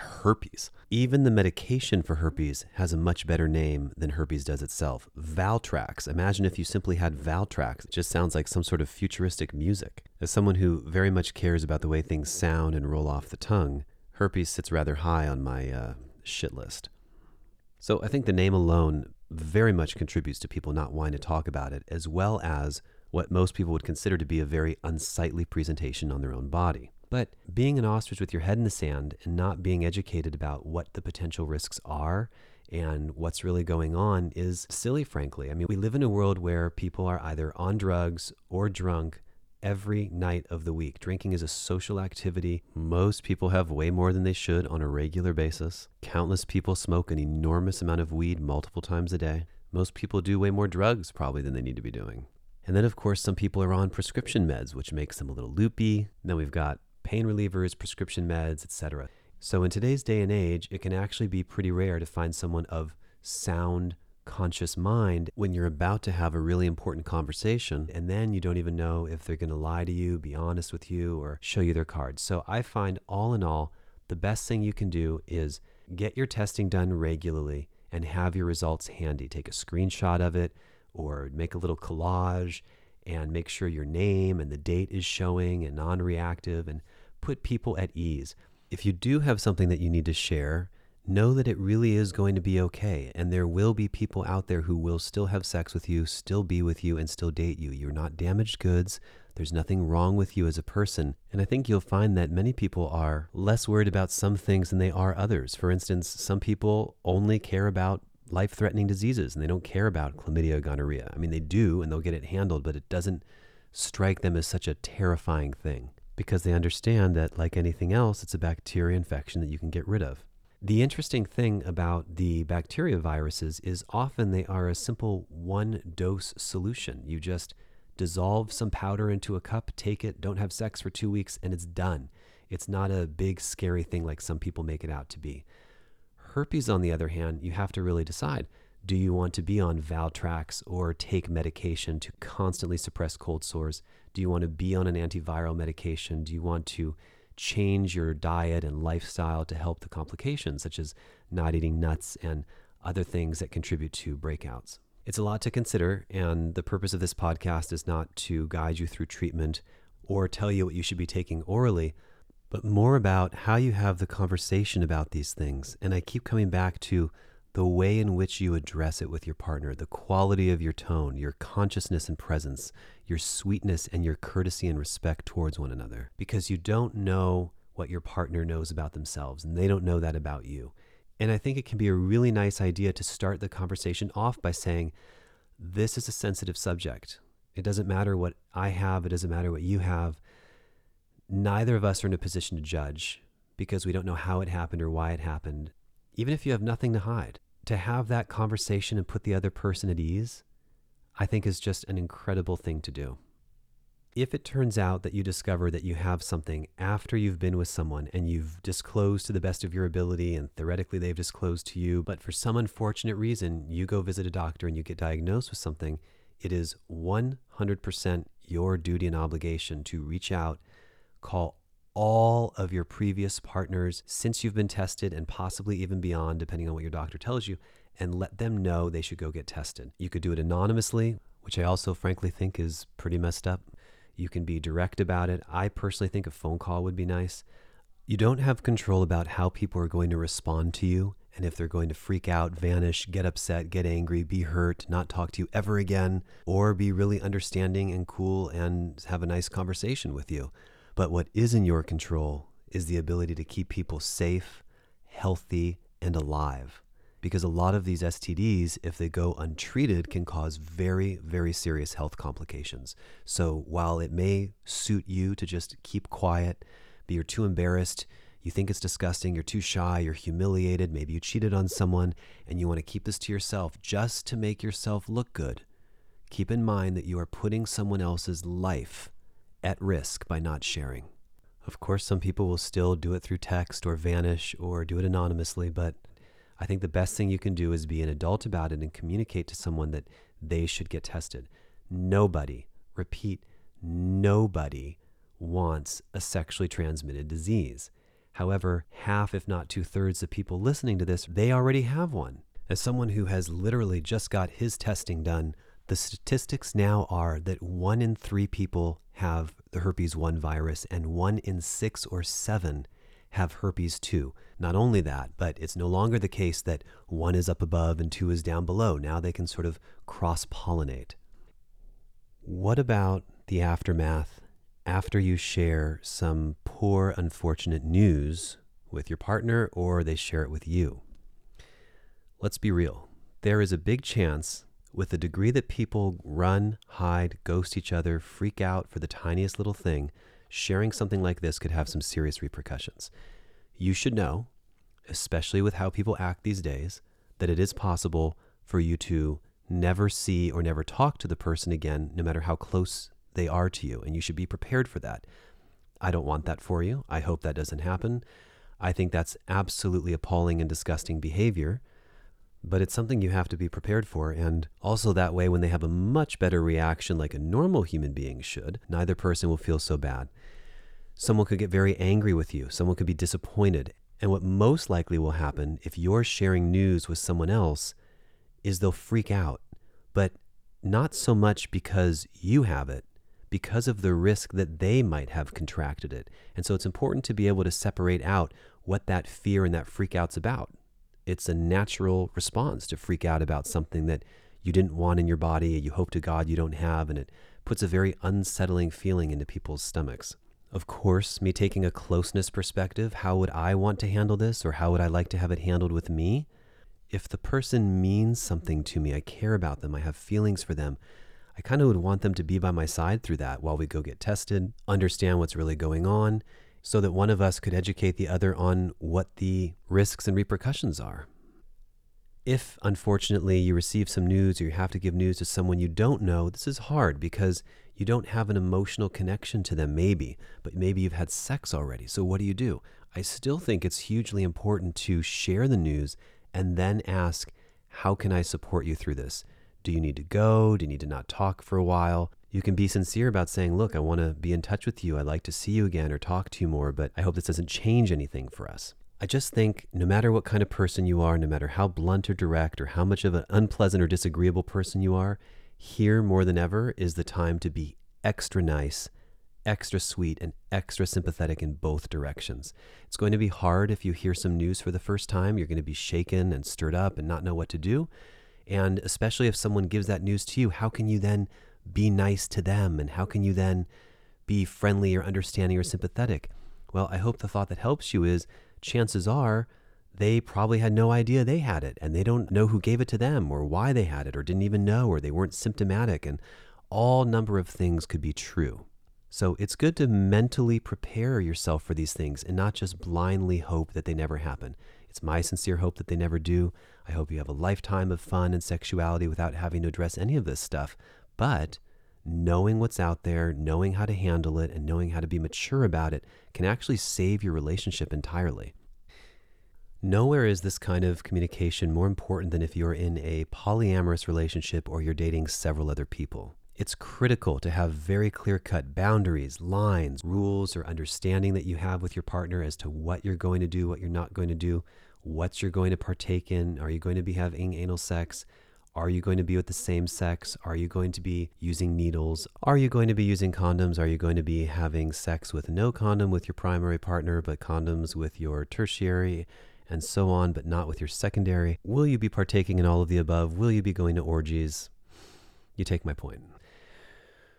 herpes. Even the medication for herpes has a much better name than herpes does itself. Valtrex. Imagine if you simply had Valtrex. It just sounds like some sort of futuristic music. As someone who very much cares about the way things sound and roll off the tongue, herpes sits rather high on my uh, shit list. So I think the name alone very much contributes to people not wanting to talk about it, as well as what most people would consider to be a very unsightly presentation on their own body. But being an ostrich with your head in the sand and not being educated about what the potential risks are and what's really going on is silly, frankly. I mean, we live in a world where people are either on drugs or drunk every night of the week. Drinking is a social activity. Most people have way more than they should on a regular basis. Countless people smoke an enormous amount of weed multiple times a day. Most people do way more drugs probably than they need to be doing. And then, of course, some people are on prescription meds, which makes them a little loopy. Then we've got pain relievers, prescription meds, etc. So in today's day and age, it can actually be pretty rare to find someone of sound conscious mind when you're about to have a really important conversation and then you don't even know if they're going to lie to you, be honest with you, or show you their cards. So I find all in all, the best thing you can do is get your testing done regularly and have your results handy. Take a screenshot of it or make a little collage and make sure your name and the date is showing and non reactive and put people at ease. If you do have something that you need to share, know that it really is going to be okay. And there will be people out there who will still have sex with you, still be with you, and still date you. You're not damaged goods. There's nothing wrong with you as a person. And I think you'll find that many people are less worried about some things than they are others. For instance, some people only care about life threatening diseases and they don't care about chlamydia gonorrhea. I mean, they do and they'll get it handled, but it doesn't strike them as such a terrifying thing because they understand that, like anything else, it's a bacteria infection that you can get rid of. The interesting thing about the bacteria viruses is often they are a simple one dose solution. You just dissolve some powder into a cup, take it, don't have sex for two weeks, and it's done. It's not a big, scary thing like some people make it out to be. Herpes, on the other hand, you have to really decide do you want to be on Valtrex or take medication to constantly suppress cold sores? Do you want to be on an antiviral medication? Do you want to change your diet and lifestyle to help the complications, such as not eating nuts and other things that contribute to breakouts? It's a lot to consider, and the purpose of this podcast is not to guide you through treatment or tell you what you should be taking orally, but more about how you have the conversation about these things. And I keep coming back to the way in which you address it with your partner, the quality of your tone, your consciousness and presence, your sweetness and your courtesy and respect towards one another. Because you don't know what your partner knows about themselves, and they don't know that about you. And I think it can be a really nice idea to start the conversation off by saying, This is a sensitive subject. It doesn't matter what I have, it doesn't matter what you have neither of us are in a position to judge because we don't know how it happened or why it happened. Even if you have nothing to hide, to have that conversation and put the other person at ease, I think is just an incredible thing to do. If it turns out that you discover that you have something after you've been with someone and you've disclosed to the best of your ability and theoretically they've disclosed to you, but for some unfortunate reason you go visit a doctor and you get diagnosed with something, it is 100% your duty and obligation to reach out Call all of your previous partners since you've been tested and possibly even beyond, depending on what your doctor tells you, and let them know they should go get tested. You could do it anonymously, which I also frankly think is pretty messed up. You can be direct about it. I personally think a phone call would be nice. You don't have control about how people are going to respond to you and if they're going to freak out, vanish, get upset, get angry, be hurt, not talk to you ever again, or be really understanding and cool and have a nice conversation with you. But what is in your control is the ability to keep people safe, healthy, and alive. Because a lot of these STDs, if they go untreated, can cause very, very serious health complications. So while it may suit you to just keep quiet, but you're too embarrassed, you think it's disgusting, you're too shy, you're humiliated, maybe you cheated on someone, and you want to keep this to yourself just to make yourself look good, keep in mind that you are putting someone else's life at risk by not sharing. Of course, some people will still do it through text or vanish or do it anonymously, but I think the best thing you can do is be an adult about it and communicate to someone that they should get tested. Nobody, repeat, nobody wants a sexually transmitted disease. However, half, if not two thirds, of people listening to this, they already have one. As someone who has literally just got his testing done, the statistics now are that one in three people have the herpes 1 virus and one in six or seven have herpes 2. Not only that, but it's no longer the case that one is up above and two is down below. Now they can sort of cross pollinate. What about the aftermath after you share some poor, unfortunate news with your partner or they share it with you. Let's be real. There is a big chance, with the degree that people run, hide, ghost each other, freak out for the tiniest little thing, sharing something like this could have some serious repercussions. You should know, especially with how people act these days, that it is possible for you to never see or never talk to the person again, no matter how close they are to you, and you should be prepared for that. I don't want that for you. I hope that doesn't happen. I think that's absolutely appalling and disgusting behavior, but it's something you have to be prepared for. And also, that way, when they have a much better reaction like a normal human being should, neither person will feel so bad. Someone could get very angry with you, someone could be disappointed. And what most likely will happen if you're sharing news with someone else is they'll freak out, but not so much because you have it, because of the risk that they might have contracted it. And so it's important to be able to separate out what that fear and that freak out's about. It's a natural response to freak out about something that you didn't want in your body, you hope to God you don't have, and it puts a very unsettling feeling into people's stomachs. Of course, me taking a closeness perspective, how would I want to handle this, or how would I like to have it handled with me? If the person means something to me, I care about them, I have feelings for them, I kind of would want them to be by my side through that while we go get tested, understand what's really going on, so that one of us could educate the other on what the risks and repercussions are. If, unfortunately, you receive some news or you have to give news to someone you don't know, this is hard because you don't have an emotional connection to them, maybe, but maybe you've had sex already. So, what do you do? I still think it's hugely important to share the news and then ask, How can I support you through this? Do you need to go? Do you need to not talk for a while? You can be sincere about saying, Look, I want to be in touch with you. I'd like to see you again or talk to you more, but I hope this doesn't change anything for us. I just think no matter what kind of person you are, no matter how blunt or direct or how much of an unpleasant or disagreeable person you are, here more than ever is the time to be extra nice, extra sweet, and extra sympathetic in both directions. It's going to be hard if you hear some news for the first time. You're going to be shaken and stirred up and not know what to do. And especially if someone gives that news to you, how can you then be nice to them? And how can you then be friendly or understanding or sympathetic? Well, I hope the thought that helps you is chances are they probably had no idea they had it and they don't know who gave it to them or why they had it or didn't even know or they weren't symptomatic and all number of things could be true. So it's good to mentally prepare yourself for these things and not just blindly hope that they never happen. It's my sincere hope that they never do. I hope you have a lifetime of fun and sexuality without having to address any of this stuff. But knowing what's out there, knowing how to handle it, and knowing how to be mature about it can actually save your relationship entirely. Nowhere is this kind of communication more important than if you're in a polyamorous relationship or you're dating several other people. It's critical to have very clear cut boundaries, lines, rules, or understanding that you have with your partner as to what you're going to do, what you're not going to do, what you're going to partake in. Are you going to be having anal sex? Are you going to be with the same sex? Are you going to be using needles? Are you going to be using condoms? Are you going to be having sex with no condom with your primary partner, but condoms with your tertiary? And so on, but not with your secondary. Will you be partaking in all of the above? Will you be going to orgies? You take my point.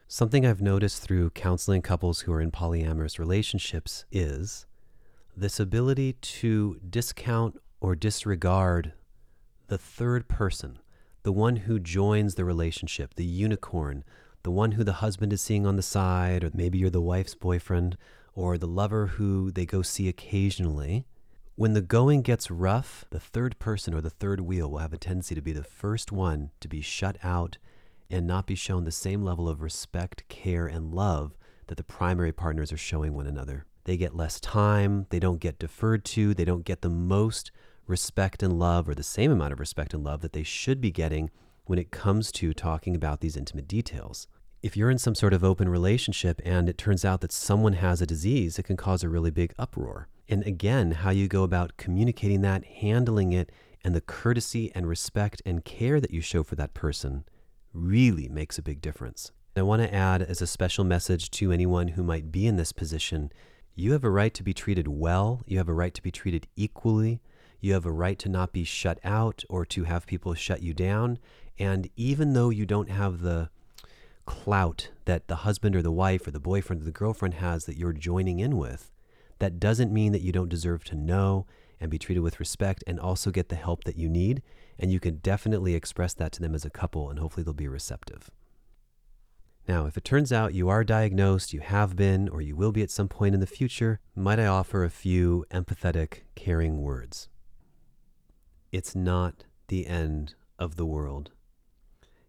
Something I've noticed through counseling couples who are in polyamorous relationships is this ability to discount or disregard the third person, the one who joins the relationship, the unicorn, the one who the husband is seeing on the side, or maybe you're the wife's boyfriend, or the lover who they go see occasionally. When the going gets rough, the third person or the third wheel will have a tendency to be the first one to be shut out and not be shown the same level of respect, care, and love that the primary partners are showing one another. They get less time, they don't get deferred to, they don't get the most respect and love or the same amount of respect and love that they should be getting when it comes to talking about these intimate details. If you're in some sort of open relationship and it turns out that someone has a disease, it can cause a really big uproar. And again, how you go about communicating that, handling it, and the courtesy and respect and care that you show for that person really makes a big difference. I want to add as a special message to anyone who might be in this position you have a right to be treated well, you have a right to be treated equally, you have a right to not be shut out or to have people shut you down. And even though you don't have the clout that the husband or the wife or the boyfriend or the girlfriend has that you're joining in with, that doesn't mean that you don't deserve to know and be treated with respect and also get the help that you need. And you can definitely express that to them as a couple, and hopefully they'll be receptive. Now, if it turns out you are diagnosed, you have been, or you will be at some point in the future, might I offer a few empathetic, caring words? It's not the end of the world.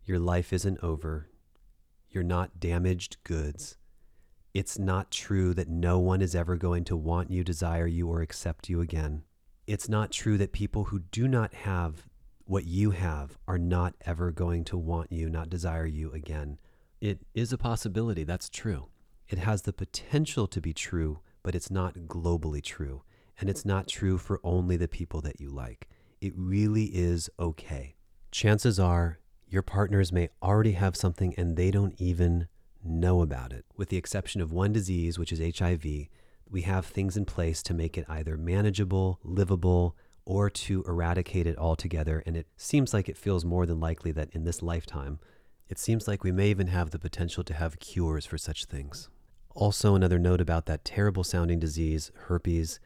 Your life isn't over. You're not damaged goods. It's not true that no one is ever going to want you, desire you, or accept you again. It's not true that people who do not have what you have are not ever going to want you, not desire you again. It is a possibility, that's true. It has the potential to be true, but it's not globally true. And it's not true for only the people that you like. It really is okay. Chances are your partners may already have something and they don't even know about it. With the exception of one disease, which is HIV, we have things in place to make it either manageable, livable, or to eradicate it altogether. And it seems like it feels more than likely that in this lifetime, it seems like we may even have the potential to have cures for such things. Also, another note about that terrible sounding disease, herpes.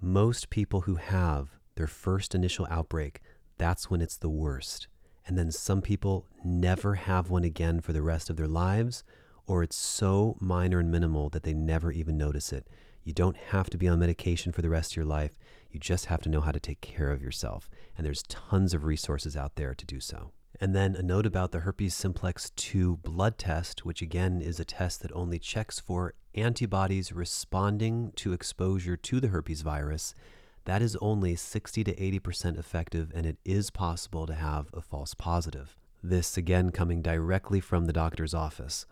Most people who have their first initial outbreak, that's when it's the worst. And then some people never have one again for the rest of their lives, or it's so minor and minimal that they never even notice it. You don't have to be on medication for the rest of your life. You just have to know how to take care of yourself. And there's tons of resources out there to do so. And then a note about the herpes simplex 2 blood test, which again is a test that only checks for antibodies responding to exposure to the herpes virus. That is only 60 to 80% effective, and it is possible to have a false positive. This again coming directly from the doctor's office.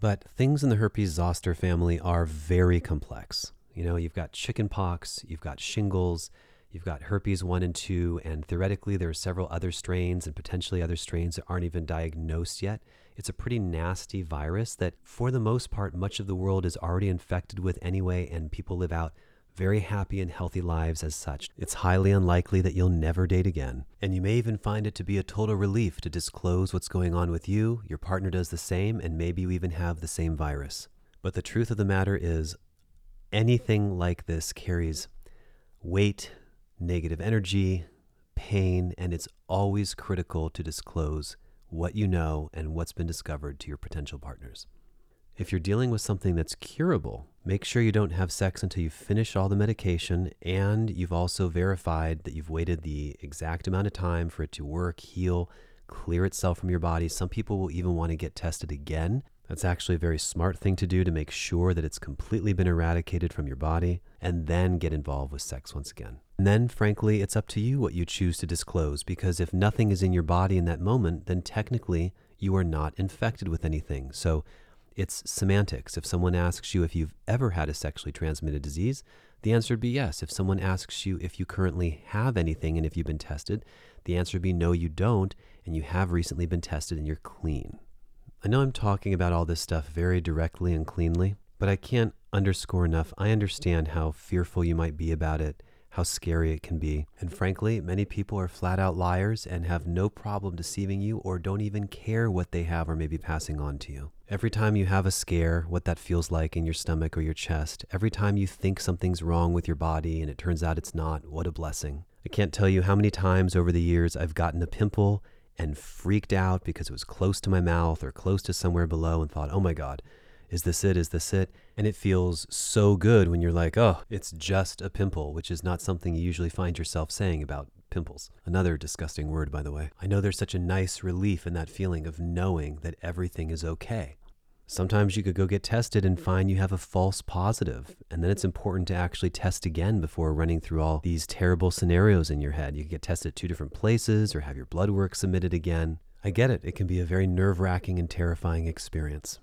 But things in the herpes zoster family are very complex. You know, you've got chickenpox, you've got shingles, you've got herpes 1 and 2, and theoretically there are several other strains and potentially other strains that aren't even diagnosed yet. It's a pretty nasty virus that, for the most part, much of the world is already infected with anyway, and people live out very happy and healthy lives as such. It's highly unlikely that you'll never date again. And you may even find it to be a total relief to disclose what's going on with you, your partner does the same, and maybe you even have the same virus. But the truth of the matter is, anything like this carries weight, negative energy, pain, and it's always critical to disclose what you know and what's been discovered to your potential partners. If you're dealing with something that's curable, make sure you don't have sex until you finish all the medication and you've also verified that you've waited the exact amount of time for it to work, heal, clear itself from your body. Some people will even want to get tested again. That's actually a very smart thing to do to make sure that it's completely been eradicated from your body and then get involved with sex once again. And then, frankly, it's up to you what you choose to disclose because if nothing is in your body in that moment, then technically you are not infected with anything. So it's semantics. If someone asks you if you've ever had a sexually transmitted disease, the answer would be yes. If someone asks you if you currently have anything and if you've been tested, the answer would be no, you don't, and you have recently been tested and you're clean. I know I'm talking about all this stuff very directly and cleanly, but I can't underscore enough. I understand how fearful you might be about it how scary it can be. And frankly, many people are flat out liars and have no problem deceiving you or don't even care what they have or maybe passing on to you. Every time you have a scare, what that feels like in your stomach or your chest, every time you think something's wrong with your body and it turns out it's not, what a blessing. I can't tell you how many times over the years I've gotten a pimple and freaked out because it was close to my mouth or close to somewhere below and thought, oh my God, Is this it? Is this it? And it feels so good when you're like, oh, it's just a pimple, which is not something you usually find yourself saying about pimples. Another disgusting word, by the way. I know there's such a nice relief in that feeling of knowing that everything is okay. Sometimes you could go get tested and find you have a false positive, and then it's important to actually test again before running through all these terrible scenarios in your head. You could get tested at two different places or have your blood work submitted again. I get it, it can be a very nerve wracking and terrifying experience.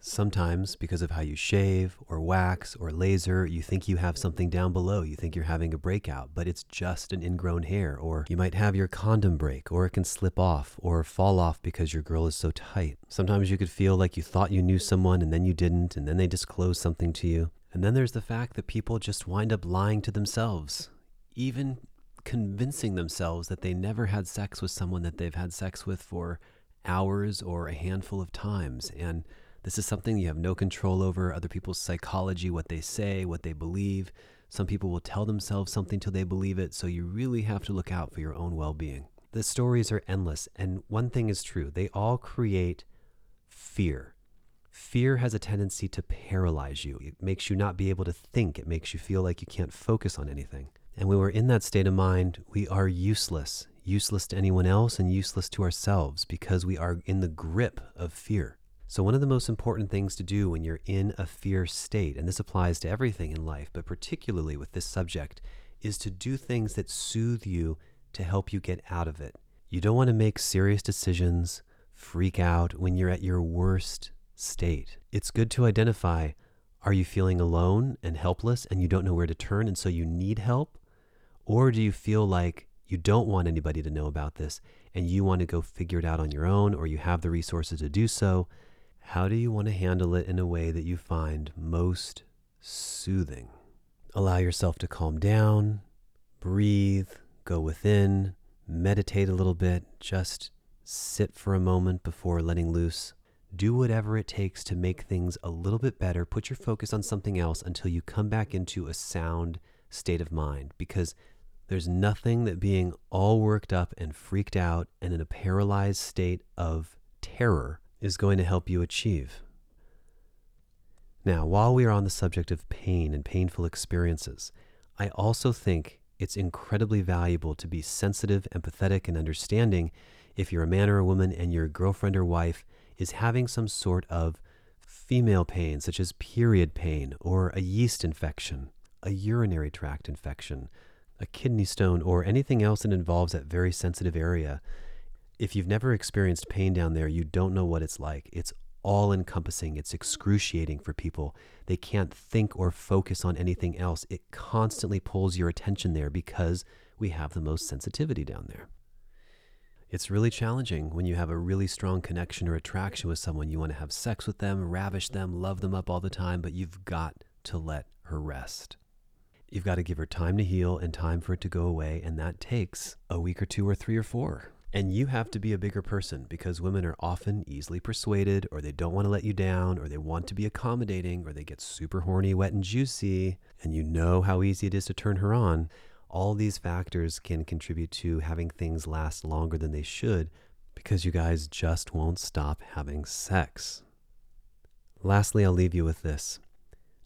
Sometimes, because of how you shave or wax or laser, you think you have something down below. You think you're having a breakout, but it's just an ingrown hair. Or you might have your condom break, or it can slip off or fall off because your girl is so tight. Sometimes you could feel like you thought you knew someone and then you didn't, and then they disclose something to you. And then there's the fact that people just wind up lying to themselves, even convincing themselves that they never had sex with someone that they've had sex with for hours or a handful of times. And this is something you have no control over other people's psychology, what they say, what they believe. Some people will tell themselves something till they believe it, so you really have to look out for your own well being. The stories are endless, and one thing is true they all create fear. Fear has a tendency to paralyze you. It makes you not be able to think. It makes you feel like you can't focus on anything. And when we're in that state of mind, we are useless, useless to anyone else and useless to ourselves because we are in the grip of fear. So, one of the most important things to do when you're in a fear state, and this applies to everything in life, but particularly with this subject, is to do things that soothe you to help you get out of it. You don't want to make serious decisions, freak out when you're at your worst state. It's good to identify are you feeling alone and helpless and you don't know where to turn and so you need help? Or do you feel like you don't want anybody to know about this and you want to go figure it out on your own or you have the resources to do so? How do you want to handle it in a way that you find most soothing? Allow yourself to calm down, breathe, go within, meditate a little bit, just sit for a moment before letting loose. Do whatever it takes to make things a little bit better. Put your focus on something else until you come back into a sound state of mind because there's nothing that being all worked up and freaked out and in a paralyzed state of terror is going to help you achieve. Now, while we are on the subject of pain and painful experiences, I also think it's incredibly valuable to be sensitive, empathetic, and understanding if you're a man or a woman and your girlfriend or wife is having some sort of female pain, such as period pain or a yeast infection, a urinary tract infection, a kidney stone, or anything else that involves that very sensitive area if you've never experienced pain down there, you don't know what it's like. It's all encompassing, it's excruciating for people. They can't think or focus on anything else. It constantly pulls your attention there because we have the most sensitivity down there. It's really challenging when you have a really strong connection or attraction with someone. You want to have sex with them, ravish them, love them up all the time, but you've got to let her rest. You've got to give her time to heal and time for it to go away, and that takes a week or two or three or four. And you have to be a bigger person because women are often easily persuaded, or they don't want to let you down, or they want to be accommodating, or they get super horny, wet, and juicy, and you know how easy it is to turn her on. All these factors can contribute to having things last longer than they should because you guys just won't stop having sex. Lastly, I'll leave you with this.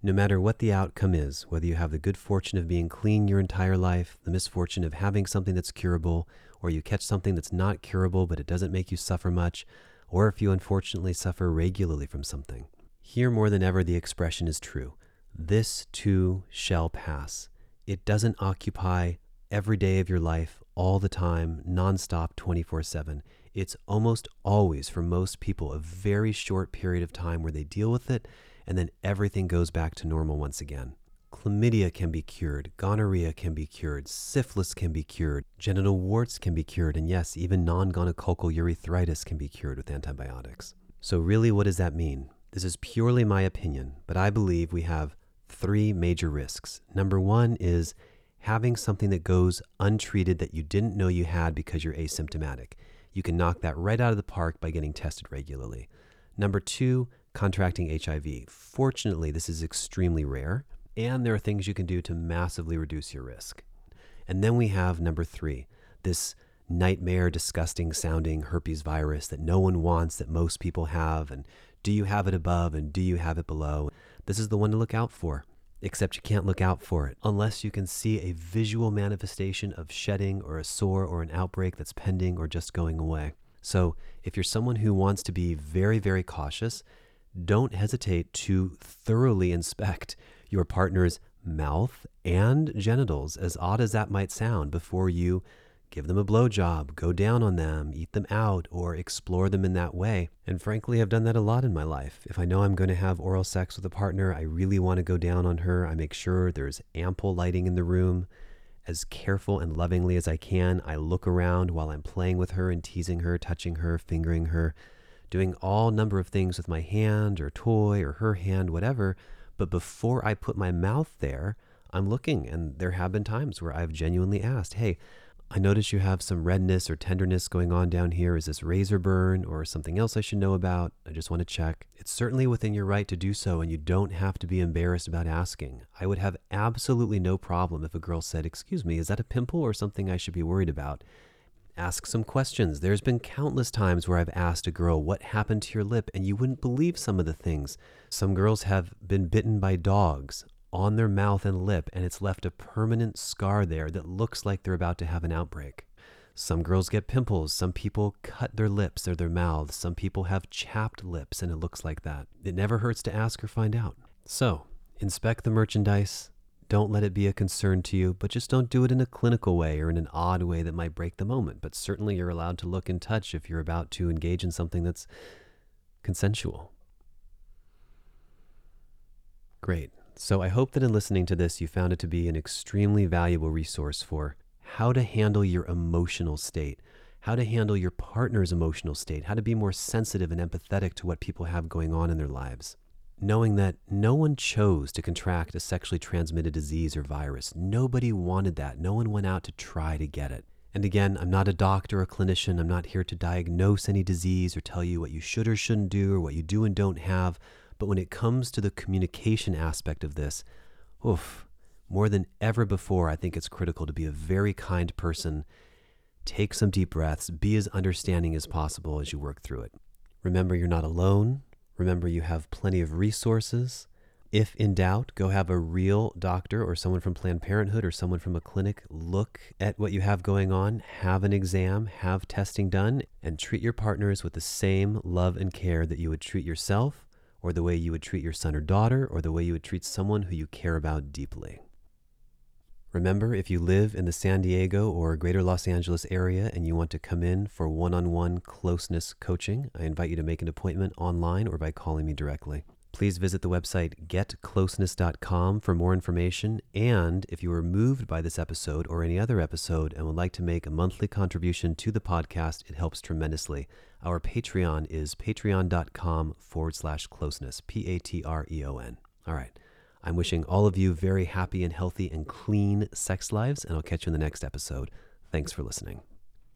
No matter what the outcome is, whether you have the good fortune of being clean your entire life, the misfortune of having something that's curable, or you catch something that's not curable but it doesn't make you suffer much, or if you unfortunately suffer regularly from something, here more than ever the expression is true. This too shall pass. It doesn't occupy every day of your life, all the time, nonstop, 24 7. It's almost always, for most people, a very short period of time where they deal with it and then everything goes back to normal once again. Chlamydia can be cured, gonorrhea can be cured, syphilis can be cured, genital warts can be cured, and yes, even non gonococcal urethritis can be cured with antibiotics. So, really, what does that mean? This is purely my opinion, but I believe we have three major risks. Number one is having something that goes untreated that you didn't know you had because you're asymptomatic. You can knock that right out of the park by getting tested regularly. Number two, contracting HIV. Fortunately, this is extremely rare, and there are things you can do to massively reduce your risk. And then we have number three, this nightmare, disgusting sounding herpes virus that no one wants, that most people have, and Do you have it above and do you have it below? This is the one to look out for. Except you can't look out for it unless you can see a visual manifestation of shedding or a sore or an outbreak that's pending or just going away. So, if you're someone who wants to be very, very cautious, don't hesitate to thoroughly inspect your partner's mouth and genitals, as odd as that might sound, before you give them a blowjob, go down on them, eat them out, or explore them in that way. And frankly, I've done that a lot in my life. If I know I'm going to have oral sex with a partner, I really want to go down on her. I make sure there's ample lighting in the room. As careful and lovingly as I can, I look around while I'm playing with her and teasing her, touching her, fingering her, doing all number of things with my hand or toy or her hand, whatever. But before I put my mouth there, I'm looking, and there have been times where I've genuinely asked, Hey, I notice you have some redness or tenderness going on down here. Is this razor burn or something else I should know about? I just want to check. It's certainly within your right to do so, and you don't have to be embarrassed about asking. I would have absolutely no problem if a girl said, Excuse me, is that a pimple or something I should be worried about? Ask some questions. There's been countless times where I've asked a girl, What happened to your lip? And you wouldn't believe some of the things. Some girls have been bitten by dogs on their mouth and lip, and it's left a permanent scar there that looks like they're about to have an outbreak. Some girls get pimples. Some people cut their lips or their mouths. Some people have chapped lips, and it looks like that. It never hurts to ask or find out. So, inspect the merchandise. Don't let it be a concern to you, but just don't do it in a clinical way or in an odd way that might break the moment. But certainly, you're allowed to look and touch if you're about to engage in something that's consensual. Great. So I hope that in listening to this, you found it to be an extremely valuable resource for how to handle your emotional state, how to handle your partner's emotional state, how to be more sensitive and empathetic to what people have going on in their lives. Knowing that no one chose to contract a sexually transmitted disease or virus. Nobody wanted that. No one went out to try to get it. And again, I'm not a doctor or a clinician. I'm not here to diagnose any disease or tell you what you should or shouldn't do or what you do and don't have. But when it comes to the communication aspect of this, oof, more than ever before, I think it's critical to be a very kind person. Take some deep breaths, be as understanding as possible as you work through it. Remember, you're not alone. Remember, you have plenty of resources. If in doubt, go have a real doctor or someone from Planned Parenthood or someone from a clinic look at what you have going on, have an exam, have testing done, and treat your partners with the same love and care that you would treat yourself or the way you would treat your son or daughter, or the way you would treat someone who you care about deeply. Remember, if you live in the San Diego or greater Los Angeles area and you want to come in for one on one closeness coaching, I invite you to make an appointment online or by calling me directly. Please visit the website getcloseness.com for more information. And if you were moved by this episode or any other episode and would like to make a monthly contribution to the podcast, it helps tremendously. Our Patreon is patreon.com forward slash closeness, P A T R E O N. All right. I'm wishing all of you very happy and healthy and clean sex lives, and I'll catch you in the next episode. Thanks for listening.